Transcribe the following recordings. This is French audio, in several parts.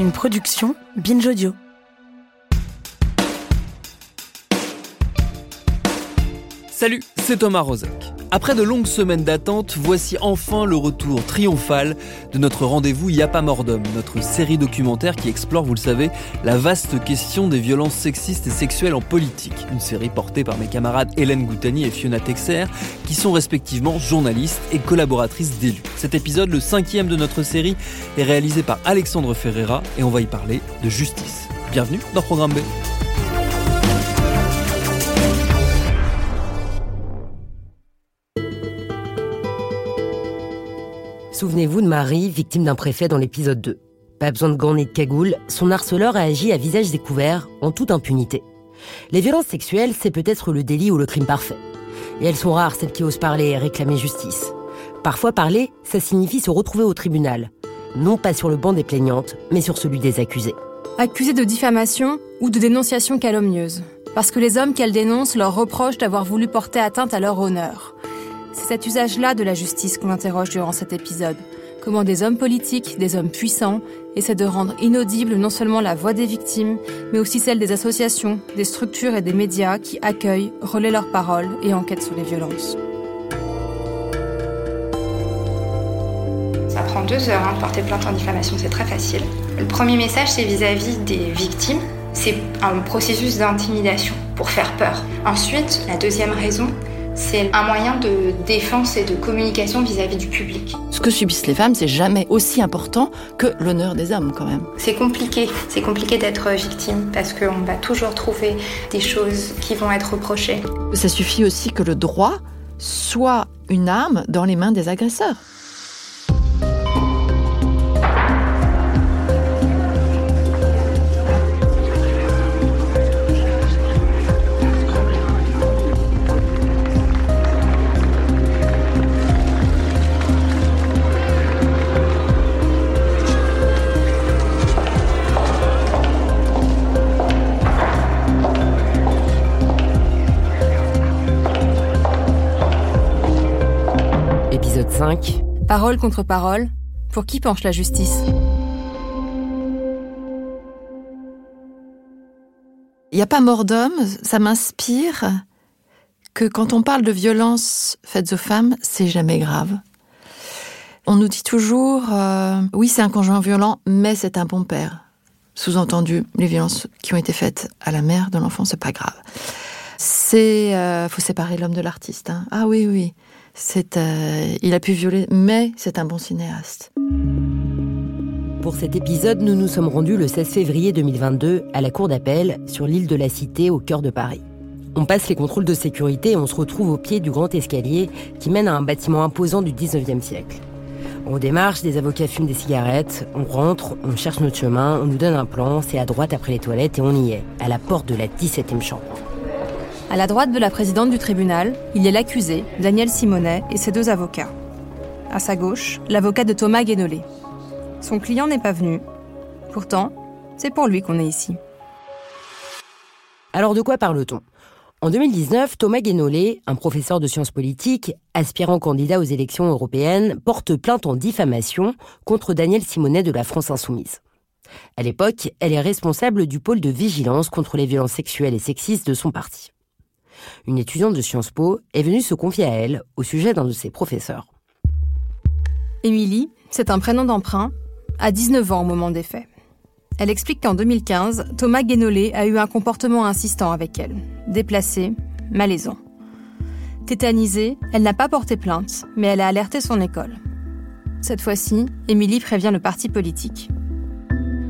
Une production Binge Audio. Salut, c'est Thomas Rozek. Après de longues semaines d'attente, voici enfin le retour triomphal de notre rendez-vous d'homme, notre série documentaire qui explore, vous le savez, la vaste question des violences sexistes et sexuelles en politique. Une série portée par mes camarades Hélène Goutani et Fiona Texer, qui sont respectivement journalistes et collaboratrices d'élus. Cet épisode, le cinquième de notre série, est réalisé par Alexandre Ferreira et on va y parler de justice. Bienvenue dans Programme B. Souvenez-vous de Marie, victime d'un préfet dans l'épisode 2. Pas besoin de gants ni de cagoule, son harceleur a agi à visage découvert, en toute impunité. Les violences sexuelles, c'est peut-être le délit ou le crime parfait. Et elles sont rares, celles qui osent parler et réclamer justice. Parfois parler, ça signifie se retrouver au tribunal. Non pas sur le banc des plaignantes, mais sur celui des accusés. Accusées de diffamation ou de dénonciation calomnieuse. Parce que les hommes qu'elles dénoncent leur reprochent d'avoir voulu porter atteinte à leur honneur. C'est cet usage-là de la justice qu'on interroge durant cet épisode. Comment des hommes politiques, des hommes puissants, essaient de rendre inaudible non seulement la voix des victimes, mais aussi celle des associations, des structures et des médias qui accueillent, relaient leurs paroles et enquêtent sur les violences. Ça prend deux heures hein, de porter plainte en diffamation, c'est très facile. Le premier message, c'est vis-à-vis des victimes. C'est un processus d'intimidation pour faire peur. Ensuite, la deuxième raison, c'est un moyen de défense et de communication vis-à-vis du public. Ce que subissent les femmes, c'est jamais aussi important que l'honneur des hommes quand même. C'est compliqué, c'est compliqué d'être victime parce qu'on va toujours trouver des choses qui vont être reprochées. Ça suffit aussi que le droit soit une arme dans les mains des agresseurs. Épisode 5. Parole contre parole, pour qui penche la justice? Il n'y a pas mort d'homme, ça m'inspire que quand on parle de violences faites aux femmes, c'est jamais grave. On nous dit toujours, euh, oui, c'est un conjoint violent, mais c'est un bon père. Sous-entendu, les violences qui ont été faites à la mère de l'enfant, c'est pas grave. C'est, euh, faut séparer l'homme de l'artiste. hein. Ah oui, oui, euh, il a pu violer, mais c'est un bon cinéaste. Pour cet épisode, nous nous sommes rendus le 16 février 2022 à la cour d'appel sur l'île de la Cité au cœur de Paris. On passe les contrôles de sécurité et on se retrouve au pied du grand escalier qui mène à un bâtiment imposant du 19e siècle. On démarche, des avocats fument des cigarettes, on rentre, on cherche notre chemin, on nous donne un plan, c'est à droite après les toilettes et on y est, à la porte de la 17e chambre. À la droite de la présidente du tribunal, il y a l'accusé, Daniel Simonet, et ses deux avocats. À sa gauche, l'avocat de Thomas Guénolé. Son client n'est pas venu. Pourtant, c'est pour lui qu'on est ici. Alors de quoi parle-t-on? En 2019, Thomas Guénolé, un professeur de sciences politiques, aspirant candidat aux élections européennes, porte plainte en diffamation contre Daniel Simonet de la France Insoumise. À l'époque, elle est responsable du pôle de vigilance contre les violences sexuelles et sexistes de son parti. Une étudiante de Sciences Po est venue se confier à elle au sujet d'un de ses professeurs. Émilie, c'est un prénom d'emprunt, a 19 ans au moment des faits. Elle explique qu'en 2015, Thomas Guénolé a eu un comportement insistant avec elle, déplacé, malaisant. Tétanisée, elle n'a pas porté plainte, mais elle a alerté son école. Cette fois-ci, Émilie prévient le parti politique.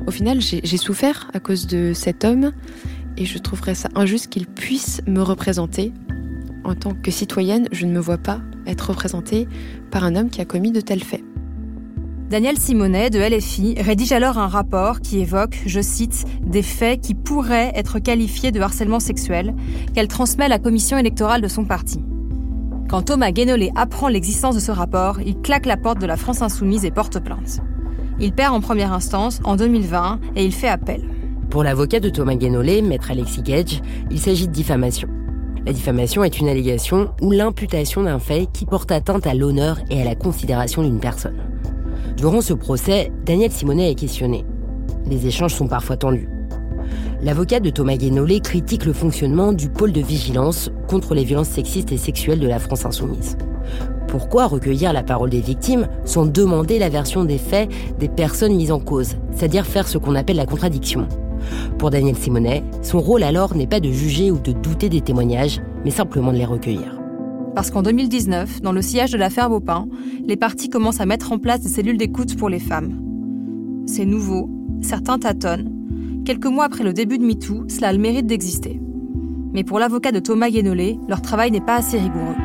Au final, j'ai j'ai souffert à cause de cet homme et je trouverais ça injuste qu'il puisse me représenter. En tant que citoyenne, je ne me vois pas être représentée par un homme qui a commis de tels faits. Daniel Simonet de LFI rédige alors un rapport qui évoque, je cite, des faits qui pourraient être qualifiés de harcèlement sexuel qu'elle transmet à la commission électorale de son parti. Quand Thomas Guénolé apprend l'existence de ce rapport, il claque la porte de la France insoumise et porte plainte. Il perd en première instance en 2020 et il fait appel. Pour l'avocat de Thomas Guénolé, maître Alexis Gage, il s'agit de diffamation. La diffamation est une allégation ou l'imputation d'un fait qui porte atteinte à l'honneur et à la considération d'une personne. Durant ce procès, Daniel Simonet est questionné. Les échanges sont parfois tendus. L'avocat de Thomas Guénolé critique le fonctionnement du pôle de vigilance contre les violences sexistes et sexuelles de la France insoumise. Pourquoi recueillir la parole des victimes sans demander la version des faits des personnes mises en cause, c'est-à-dire faire ce qu'on appelle la contradiction? Pour Daniel Simonet, son rôle alors n'est pas de juger ou de douter des témoignages, mais simplement de les recueillir. Parce qu'en 2019, dans le sillage de l'affaire Baupin, les partis commencent à mettre en place des cellules d'écoute pour les femmes. C'est nouveau, certains tâtonnent. Quelques mois après le début de MeToo, cela a le mérite d'exister. Mais pour l'avocat de Thomas Guénolé, leur travail n'est pas assez rigoureux.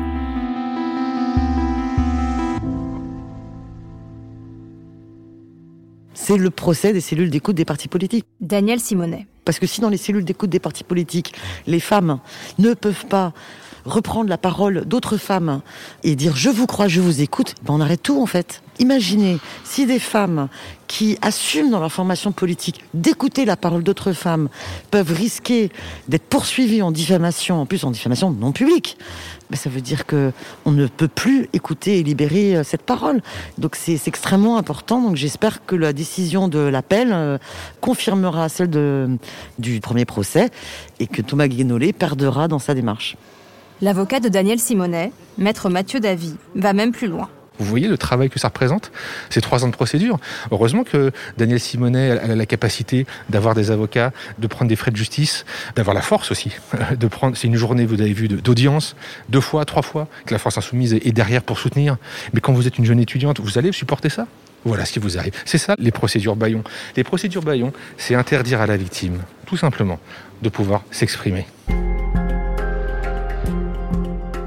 C'est le procès des cellules d'écoute des partis politiques. Daniel Simonet. Parce que si dans les cellules d'écoute des partis politiques, les femmes ne peuvent pas reprendre la parole d'autres femmes et dire je vous crois, je vous écoute, ben on arrête tout en fait. Imaginez si des femmes qui assument dans leur formation politique d'écouter la parole d'autres femmes peuvent risquer d'être poursuivies en diffamation, en plus en diffamation non publique. Ben ça veut dire que on ne peut plus écouter et libérer euh, cette parole. Donc c'est extrêmement important. Donc j'espère que la décision de l'appel euh, confirmera celle du premier procès et que Thomas Guénolé perdra dans sa démarche. L'avocat de Daniel Simonet, maître Mathieu Davy, va même plus loin. Vous voyez le travail que ça représente C'est trois ans de procédure. Heureusement que Daniel Simonet a la capacité d'avoir des avocats, de prendre des frais de justice, d'avoir la force aussi. De prendre, c'est une journée, vous avez vu, d'audience, deux fois, trois fois, que la France Insoumise est derrière pour soutenir. Mais quand vous êtes une jeune étudiante, vous allez supporter ça voilà ce qui vous arrive. C'est ça les procédures Bayon. Les procédures Bayon, c'est interdire à la victime, tout simplement, de pouvoir s'exprimer.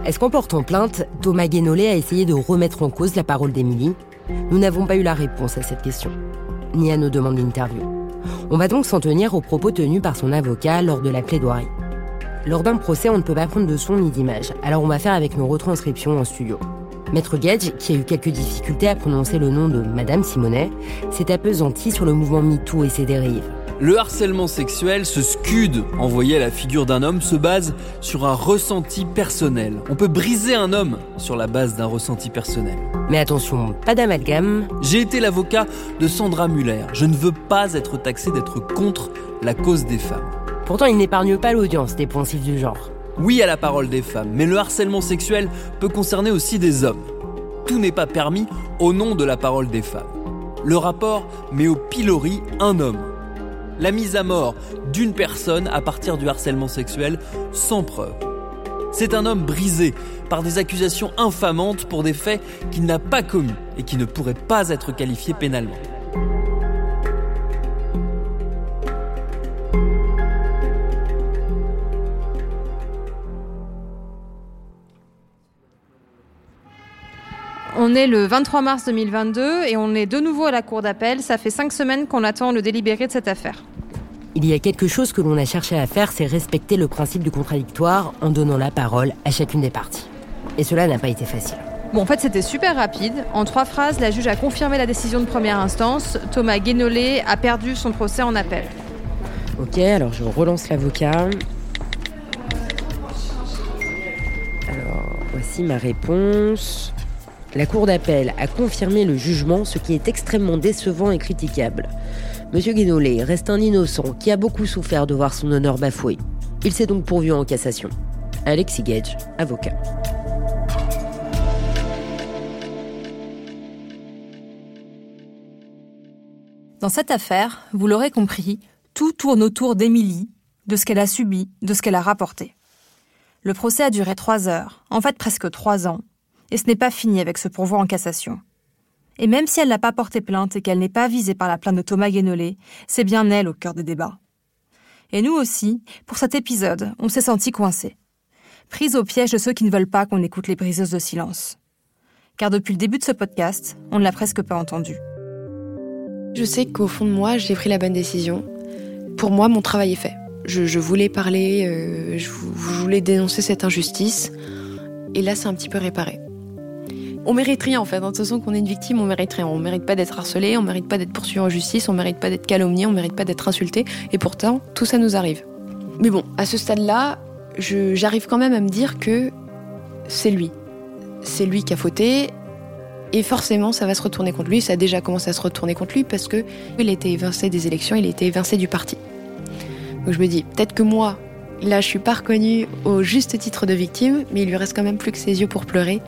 Est-ce qu'en portant plainte, Thomas Guénolé a essayé de remettre en cause la parole d'Émilie Nous n'avons pas eu la réponse à cette question, ni à nos demandes d'interview. On va donc s'en tenir aux propos tenus par son avocat lors de la plaidoirie. Lors d'un procès, on ne peut pas prendre de son ni d'image, alors on va faire avec nos retranscriptions en studio. Maître Gage, qui a eu quelques difficultés à prononcer le nom de Madame Simonet, s'est apesanti sur le mouvement MeToo et ses dérives. Le harcèlement sexuel, ce scud envoyé à la figure d'un homme, se base sur un ressenti personnel. On peut briser un homme sur la base d'un ressenti personnel. Mais attention, pas d'amalgame. J'ai été l'avocat de Sandra Muller. Je ne veux pas être taxé d'être contre la cause des femmes. Pourtant, il n'épargne pas l'audience des poncifs du genre. Oui à la parole des femmes, mais le harcèlement sexuel peut concerner aussi des hommes. Tout n'est pas permis au nom de la parole des femmes. Le rapport met au pilori un homme la mise à mort d'une personne à partir du harcèlement sexuel sans preuve. C'est un homme brisé par des accusations infamantes pour des faits qu'il n'a pas commis et qui ne pourraient pas être qualifiés pénalement. On est le 23 mars 2022 et on est de nouveau à la cour d'appel. Ça fait cinq semaines qu'on attend le délibéré de cette affaire. Il y a quelque chose que l'on a cherché à faire, c'est respecter le principe du contradictoire en donnant la parole à chacune des parties. Et cela n'a pas été facile. Bon, en fait, c'était super rapide. En trois phrases, la juge a confirmé la décision de première instance. Thomas Guénolé a perdu son procès en appel. Ok, alors je relance l'avocat. Alors, voici ma réponse. La Cour d'appel a confirmé le jugement, ce qui est extrêmement décevant et critiquable. Monsieur Guénolé reste un innocent qui a beaucoup souffert de voir son honneur bafoué. Il s'est donc pourvu en cassation. Alexis Gage, avocat. Dans cette affaire, vous l'aurez compris, tout tourne autour d'Émilie, de ce qu'elle a subi, de ce qu'elle a rapporté. Le procès a duré trois heures, en fait presque trois ans, et ce n'est pas fini avec ce pourvoi en cassation. Et même si elle n'a pas porté plainte et qu'elle n'est pas visée par la plainte de Thomas Guénolé, c'est bien elle au cœur des débats. Et nous aussi, pour cet épisode, on s'est senti coincés. Prise au piège de ceux qui ne veulent pas qu'on écoute les briseuses de silence. car depuis le début de ce podcast, on ne l'a presque pas entendu. Je sais qu'au fond de moi, j'ai pris la bonne décision. Pour moi, mon travail est fait. Je, voulais parler, euh, je voulais dénoncer cette injustice. Et là, c'est un petit peu réparé. On mérite rien en fait. De toute façon, qu'on est une victime, on mérite rien. On mérite pas d'être harcelé, on mérite pas d'être poursuivi en justice, on mérite pas d'être calomnié, on mérite pas d'être insulté. Et pourtant, tout ça nous arrive. Mais bon, à ce stade-là, j'arrive quand même à me dire que c'est lui. C'est lui qui a fauté. Et forcément, ça va se retourner contre lui. Ça a déjà commencé à se retourner contre lui parce que il a été évincé des élections, il a été évincé du parti. Donc je me dis, peut-être que moi, là, je suis pas reconnue au juste titre de victime, mais il lui reste quand même plus que ses yeux pour pleurer.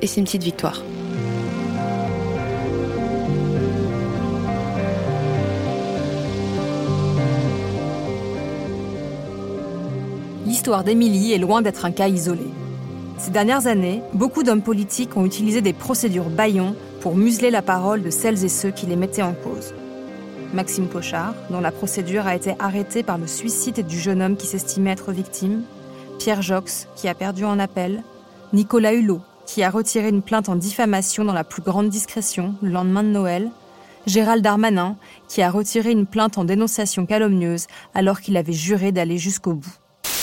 Et c'est une petite victoire. L'histoire d'Émilie est loin d'être un cas isolé. Ces dernières années, beaucoup d'hommes politiques ont utilisé des procédures baillons pour museler la parole de celles et ceux qui les mettaient en cause. Maxime Pochard, dont la procédure a été arrêtée par le suicide du jeune homme qui s'estimait être victime, Pierre Jox, qui a perdu en appel, Nicolas Hulot, qui a retiré une plainte en diffamation dans la plus grande discrétion le lendemain de Noël, Gérald Darmanin, qui a retiré une plainte en dénonciation calomnieuse alors qu'il avait juré d'aller jusqu'au bout.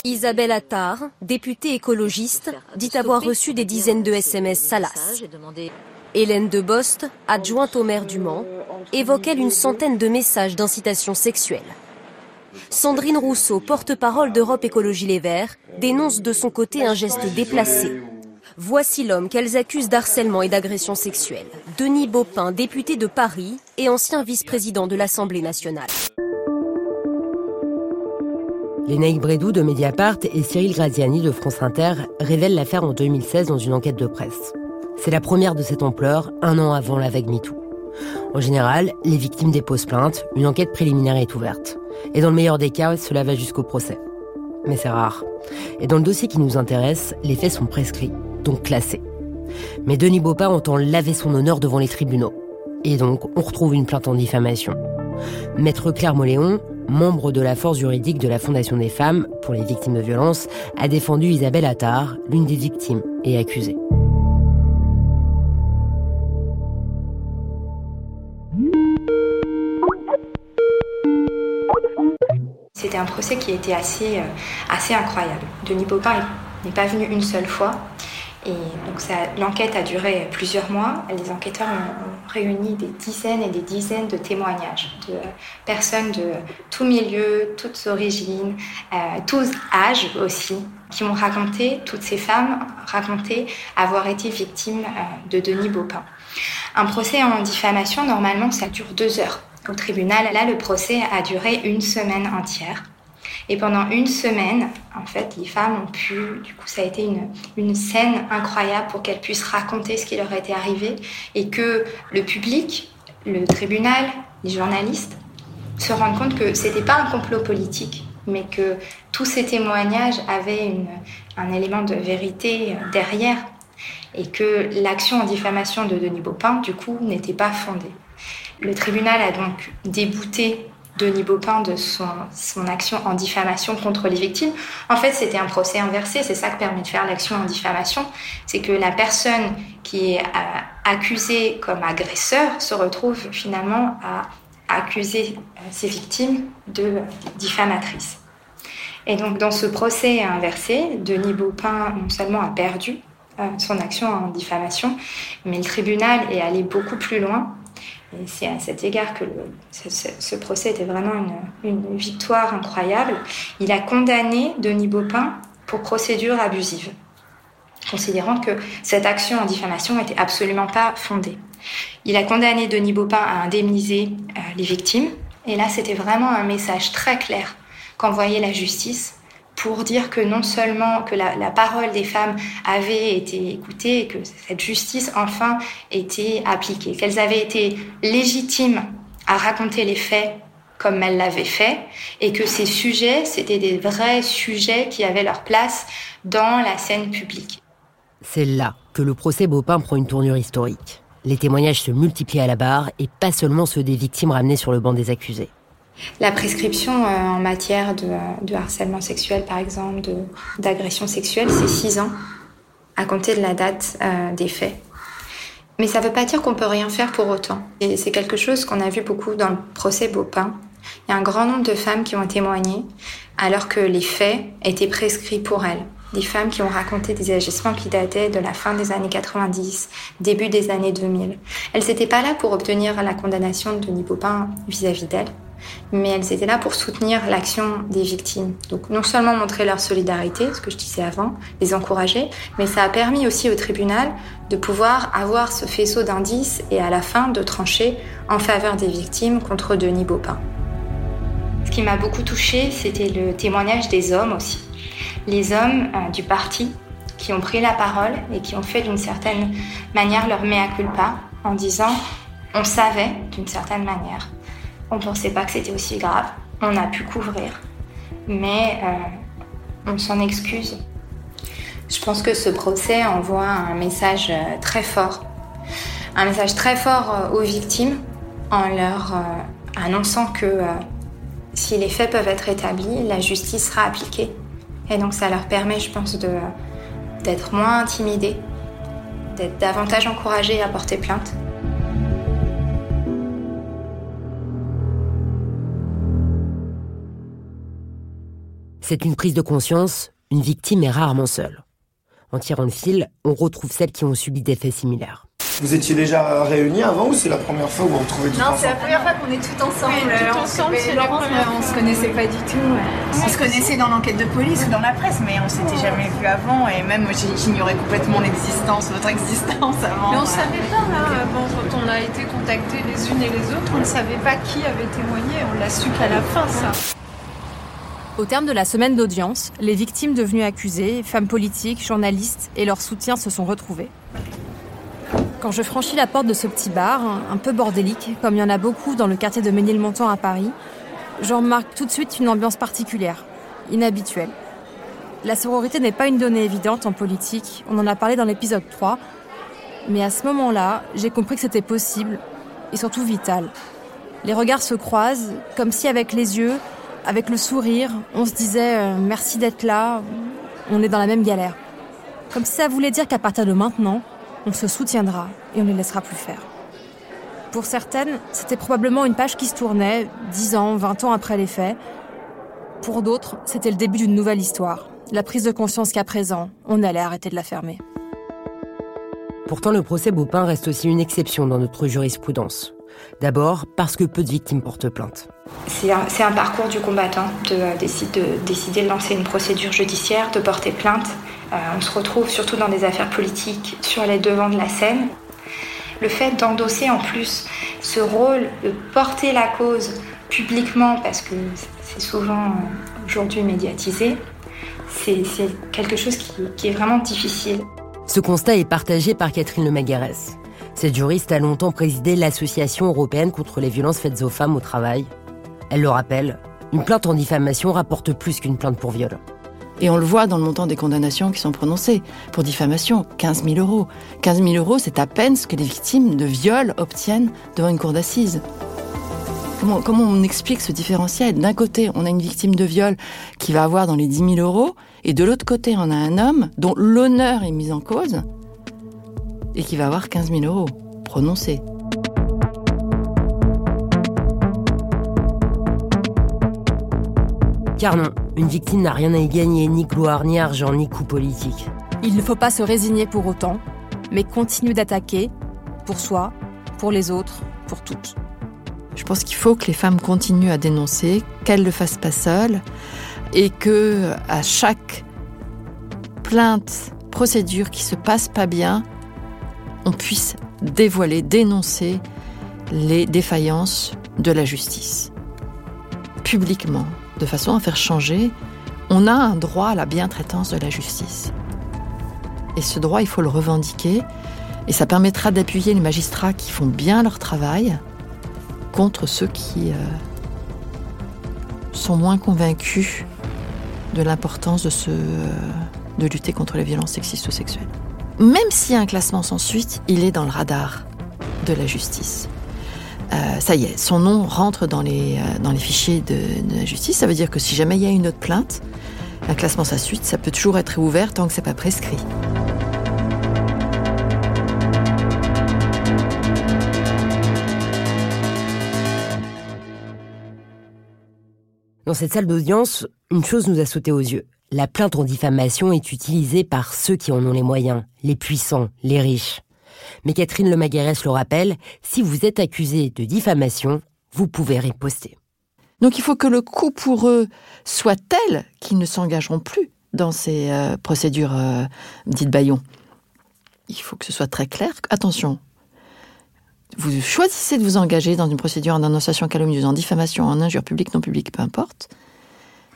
Isabelle Attard, députée écologiste, dit avoir reçu des dizaines de SMS salaces. Hélène Debost, adjointe au maire du Mans, évoquait une centaine de messages d'incitation sexuelle. Sandrine Rousseau, porte-parole d'Europe Écologie Les Verts, dénonce de son côté un geste déplacé. Voici l'homme qu'elles accusent d'harcèlement et d'agression sexuelle. Denis Baupin, député de Paris et ancien vice-président de l'Assemblée nationale. Lénaïque Brédou de Mediapart et Cyril Graziani de France Inter révèlent l'affaire en 2016 dans une enquête de presse. C'est la première de cette ampleur, un an avant la vague MeToo. En général, les victimes déposent plainte, une enquête préliminaire est ouverte. Et dans le meilleur des cas, cela va jusqu'au procès. Mais c'est rare. Et dans le dossier qui nous intéresse, les faits sont prescrits, donc classés. Mais Denis Baupin entend laver son honneur devant les tribunaux. Et donc, on retrouve une plainte en diffamation. Maître Claire Moléon, membre de la force juridique de la Fondation des femmes pour les victimes de violences, a défendu Isabelle Attard, l'une des victimes et accusée. C'était un procès qui était assez, euh, assez incroyable. Denis Baupin n'est pas venu une seule fois. Et donc l'enquête a duré plusieurs mois. Les enquêteurs ont, réuni des dizaines et des dizaines de témoignages de personnes de tous milieux, toutes origines, euh, tous âges aussi, qui m'ont raconté, toutes ces femmes raconté avoir été victimes euh, de Denis Baupin. Un procès en diffamation, normalement, ça dure deux heures. Au tribunal, là, le procès a duré une semaine entière. Et pendant une semaine, en fait, les femmes ont pu, du coup, ça a été une, une scène incroyable pour qu'elles puissent raconter ce qui leur était arrivé et que le public, le tribunal, les journalistes se rendent compte que c'était pas un complot politique, mais que tous ces témoignages avaient une, un élément de vérité derrière et que l'action en diffamation de Denis Baupin, du coup, n'était pas fondée. Le tribunal a donc débouté Denis Baupin de son, action en diffamation contre les victimes. En fait, c'était un procès inversé. C'est ça que permet de faire l'action en diffamation. C'est que la personne qui est euh, accusée comme agresseur se retrouve finalement à accuser euh, ses victimes de diffamatrices. Et donc, dans ce procès inversé, Denis Baupin non seulement a perdu euh, son action en diffamation, mais le tribunal est allé beaucoup plus loin et c'est à cet égard que ce, procès était vraiment une, victoire incroyable. Il a condamné Denis Baupin pour procédure abusive, considérant que cette action en diffamation n'était absolument pas fondée. Il a condamné Denis Baupin à indemniser euh, les victimes. Et là, c'était vraiment un message très clair qu'envoyait la justice pour dire que non seulement que la, parole des femmes avait été écoutée et que cette justice enfin était appliquée, qu'elles avaient été légitimes à raconter les faits comme elles l'avaient fait et que ces sujets, c'était des vrais sujets qui avaient leur place dans la scène publique. C'est là que le procès Baupin prend une tournure historique. Les témoignages se multiplient à la barre et pas seulement ceux des victimes ramenées sur le banc des accusés. La prescription euh, en matière de, harcèlement sexuel, par exemple, d'agression sexuelle, c'est 6 ans à compter de la date euh, des faits. Mais ça ne veut pas dire qu'on peut rien faire pour autant. Et c'est quelque chose qu'on a vu beaucoup dans le procès Beaupin. Il y a un grand nombre de femmes qui ont témoigné alors que les faits étaient prescrits pour elles. Des femmes qui ont raconté des agissements qui dataient de la fin des années 90, début des années 2000. Elles n'étaient pas là pour obtenir la condamnation de Denis Beaupin vis-à-vis d'elles, mais elles étaient là pour soutenir l'action des victimes. Donc non seulement montrer leur solidarité, ce que je disais avant, les encourager, mais ça a permis aussi au tribunal de pouvoir avoir ce faisceau d'indices et à la fin de trancher en faveur des victimes contre Denis Beaupin. Ce qui m'a beaucoup touchée, c'était le témoignage des hommes aussi. Les hommes euh, du parti qui ont pris la parole et qui ont fait d'une certaine manière leur mea culpa en disant on savait d'une certaine manière on ne pensait pas que c'était aussi grave. On a pu couvrir. Mais euh, on s'en excuse. Je pense que ce procès envoie un message euh, très fort. Un message très fort euh, aux victimes en leur annonçant que si les faits peuvent être établis, la justice sera appliquée. Et donc ça leur permet, je pense, d'être moins intimidés, d'être davantage encouragés à porter plainte. C'est une prise de conscience, une victime est rarement seule. En tirant le fil, on retrouve celles qui ont subi des faits similaires. Vous étiez déjà réunis avant ou c'est la première fois où vous retrouvez tout Non, c'est la première fois qu'on est tout ensemble. Oui, tout ensemble, c'est la première On se connaissait pas du tout. On se connaissait dans l'enquête de police ou dans la presse, mais on s'était jamais vu avant. Et même j'ignorais complètement l'existence, votre existence avant. Mais on savait pas là, avant, quand on a été contactés les unes et les autres, on ne savait pas qui avait témoigné. On l'a su qu'à la fin, ça. Au terme de la semaine d'audience, les victimes devenues accusées, femmes politiques, journalistes et leurs soutiens se sont retrouvés. Quand je franchis la porte de ce petit bar, un peu bordélique, comme il y en a beaucoup dans le quartier de Ménilmontant à Paris, je remarque tout de suite une ambiance particulière, inhabituelle. La sororité n'est pas une donnée évidente en politique, on en a parlé dans l'épisode 3, mais à ce moment-là, j'ai compris que c'était possible et surtout vital. Les regards se croisent, comme si avec les yeux, avec le sourire, on se disait euh, merci d'être là, on est dans la même galère. Comme si ça voulait dire qu'à partir de maintenant, on se soutiendra et on ne les laissera plus faire. Pour certaines, c'était probablement une page qui se tournait, 10 ans, 20 ans après les faits. Pour d'autres, c'était le début d'une nouvelle histoire, la prise de conscience qu'à présent, on allait arrêter de la fermer. Pourtant, le procès Beaupin reste aussi une exception dans notre jurisprudence. D'abord parce que peu de victimes portent plainte. C'est un, parcours du combattant de, euh, de, décider de lancer une procédure judiciaire, de porter plainte. Euh, on se retrouve surtout dans des affaires politiques sur les devants de la scène. Le fait d'endosser en plus ce rôle de porter la cause publiquement, parce que c'est souvent aujourd'hui médiatisé, c'est quelque chose qui, qui, est vraiment difficile. Ce constat est partagé par Catherine Lemaguerès. Cette juriste a longtemps présidé l'Association européenne contre les violences faites aux femmes au travail. Elle le rappelle, une plainte en diffamation rapporte plus qu'une plainte pour viol. Et on le voit dans le montant des condamnations qui sont prononcées. Pour diffamation, 15 000 euros. 15 000 euros, c'est à peine ce que les victimes de viol obtiennent devant une cour d'assises. Comment, comment, on explique ce différentiel? D'un côté, on a une victime de viol qui va avoir dans les 10 000 euros, et de l'autre côté, on a un homme dont l'honneur est mis en cause, et qui va avoir 15 000 euros prononcés. Car non, une victime n'a rien à y gagner, ni gloire, ni argent, ni coup politique. Il ne faut pas se résigner pour autant, mais continuer d'attaquer, pour soi, pour les autres, pour toutes. Je pense qu'il faut que les femmes continuent à dénoncer, qu'elles ne le fassent pas seules, et que à chaque plainte, procédure qui se passe pas bien, on puisse dévoiler, dénoncer les défaillances de la justice. Publiquement, de façon à faire changer, on a un droit à la bientraitance de la justice. Et ce droit, il faut le revendiquer, et ça permettra d'appuyer les magistrats qui font bien leur travail contre ceux qui euh, sont moins convaincus de l'importance euh, de lutter contre les violences sexistes ou sexuelles même si un classement sans suite, il est dans le radar de la justice. Euh, ça y est, son nom rentre dans les, euh, fichiers de, la justice. Ça veut dire que si jamais il y a une autre plainte, un classement sans suite, ça peut toujours être ouvert tant que ce n'est pas prescrit. Dans cette salle d'audience, une chose nous a sauté aux yeux. La plainte en diffamation est utilisée par ceux qui en ont les moyens, les puissants, les riches. Mais Catherine Lemaguerès le rappelle, si vous êtes accusé de diffamation, vous pouvez riposter. Donc il faut que le coût pour eux soit tel qu'ils ne s'engageront plus dans ces euh, procédures euh, dites baillons. Il faut que ce soit très clair. Attention, vous choisissez de vous engager dans une procédure en dénonciation calomnieuse, en diffamation, en injure publique, non publique, peu importe.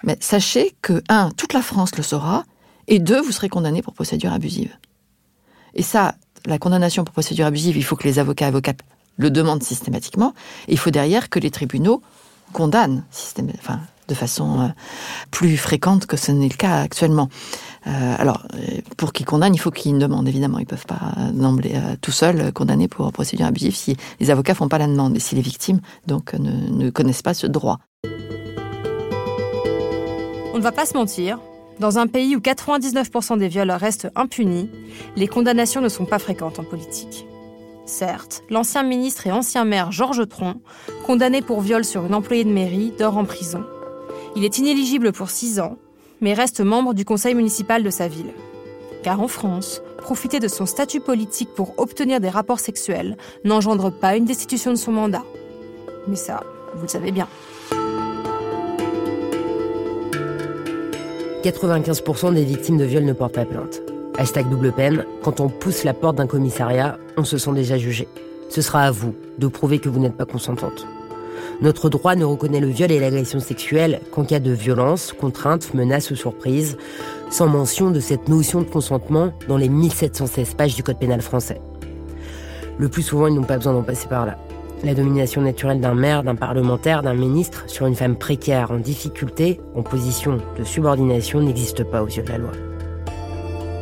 Mais sachez que, un, toute la France le saura, et deux, vous serez condamné pour procédure abusive. Et ça, la condamnation pour procédure abusive, il faut que les avocats avocates le demandent systématiquement. Et il faut derrière que les tribunaux condamnent enfin, de façon euh, plus fréquente que ce n'est le cas actuellement. Euh, alors, euh, pour qu'ils condamnent, il faut qu'ils demandent, évidemment. Ils ne peuvent pas euh, tout seuls condamner pour procédure abusive si les avocats font pas la demande et si les victimes donc ne, ne connaissent pas ce droit. On ne va pas se mentir, dans un pays où 99% des viols restent impunis, les condamnations ne sont pas fréquentes en politique. Certes, l'ancien ministre et ancien maire Georges Tron, condamné pour viol sur une employée de mairie, dort en prison. Il est inéligible pour 6 ans, mais reste membre du conseil municipal de sa ville. Car en France, profiter de son statut politique pour obtenir des rapports sexuels n'engendre pas une destitution de son mandat. Mais ça, vous le savez bien. 95% des victimes de viol ne portent pas plainte. Hashtag double peine, quand on pousse la porte d'un commissariat, on se sent déjà jugé. Ce sera à vous de prouver que vous n'êtes pas consentante. Notre droit ne reconnaît le viol et l'agression sexuelle qu'en cas de violence, contrainte, menace ou surprise, sans mention de cette notion de consentement dans les 1716 pages du Code pénal français. Le plus souvent, ils n'ont pas besoin d'en passer par là. La domination naturelle d'un maire, d'un parlementaire, d'un ministre sur une femme précaire, en difficulté, en position de subordination n'existe pas aux yeux de la loi.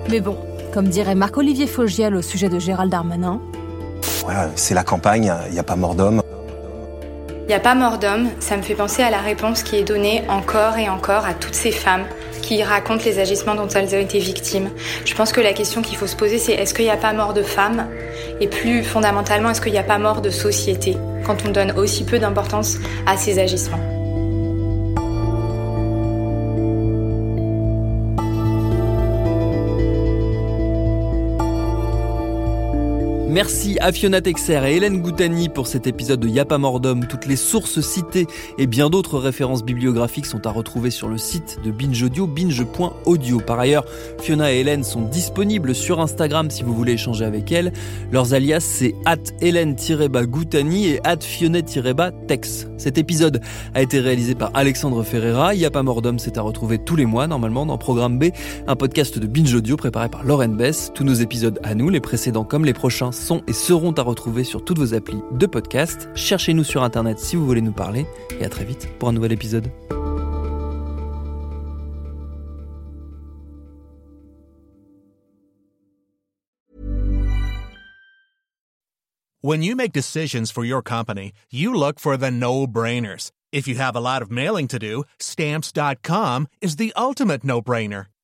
Mais bon, comme dirait Marc-Olivier Fogiel au sujet de Gérald Darmanin. Voilà, c'est la campagne, il n'y a pas mort d'homme. Il n'y a pas mort d'homme, ça me fait penser à la réponse qui est donnée encore et encore à toutes ces femmes qui racontent les agissements dont elles ont été victimes. Je pense que la question qu'il faut se poser, c'est est-ce qu'il n'y a pas mort de femmes? Et plus fondamentalement, est-ce qu'il n'y a pas mort de société? Quand on donne aussi peu d'importance à ces agissements Merci à Fiona Texer et Hélène Goutani pour cet épisode de Y'a mort d'homme. Toutes les sources citées et bien d'autres références bibliographiques sont à retrouver sur le site de Binge Audio, binge.audio. Par ailleurs, Fiona et Hélène sont disponibles sur Instagram si vous voulez échanger avec elles. Leurs alias c'est at Hélène-Goutani et at Fionnet-Tex. Cet épisode a été réalisé par Alexandre Ferreira. Y'a pas mort d'homme, c'est à retrouver tous les mois normalement dans Programme B, un podcast de Binge Audio préparé par Lauren Bess. Tous nos épisodes à nous, les précédents comme les prochains, sont et seront à retrouver sur toutes vos applis de podcast. Cherchez-nous sur Internet si vous voulez nous parler et à très vite pour un nouvel épisode. When you make decisions for your company, you look for the no-brainers. If you have a lot of mailing to do, stamps.com is the ultimate no-brainer.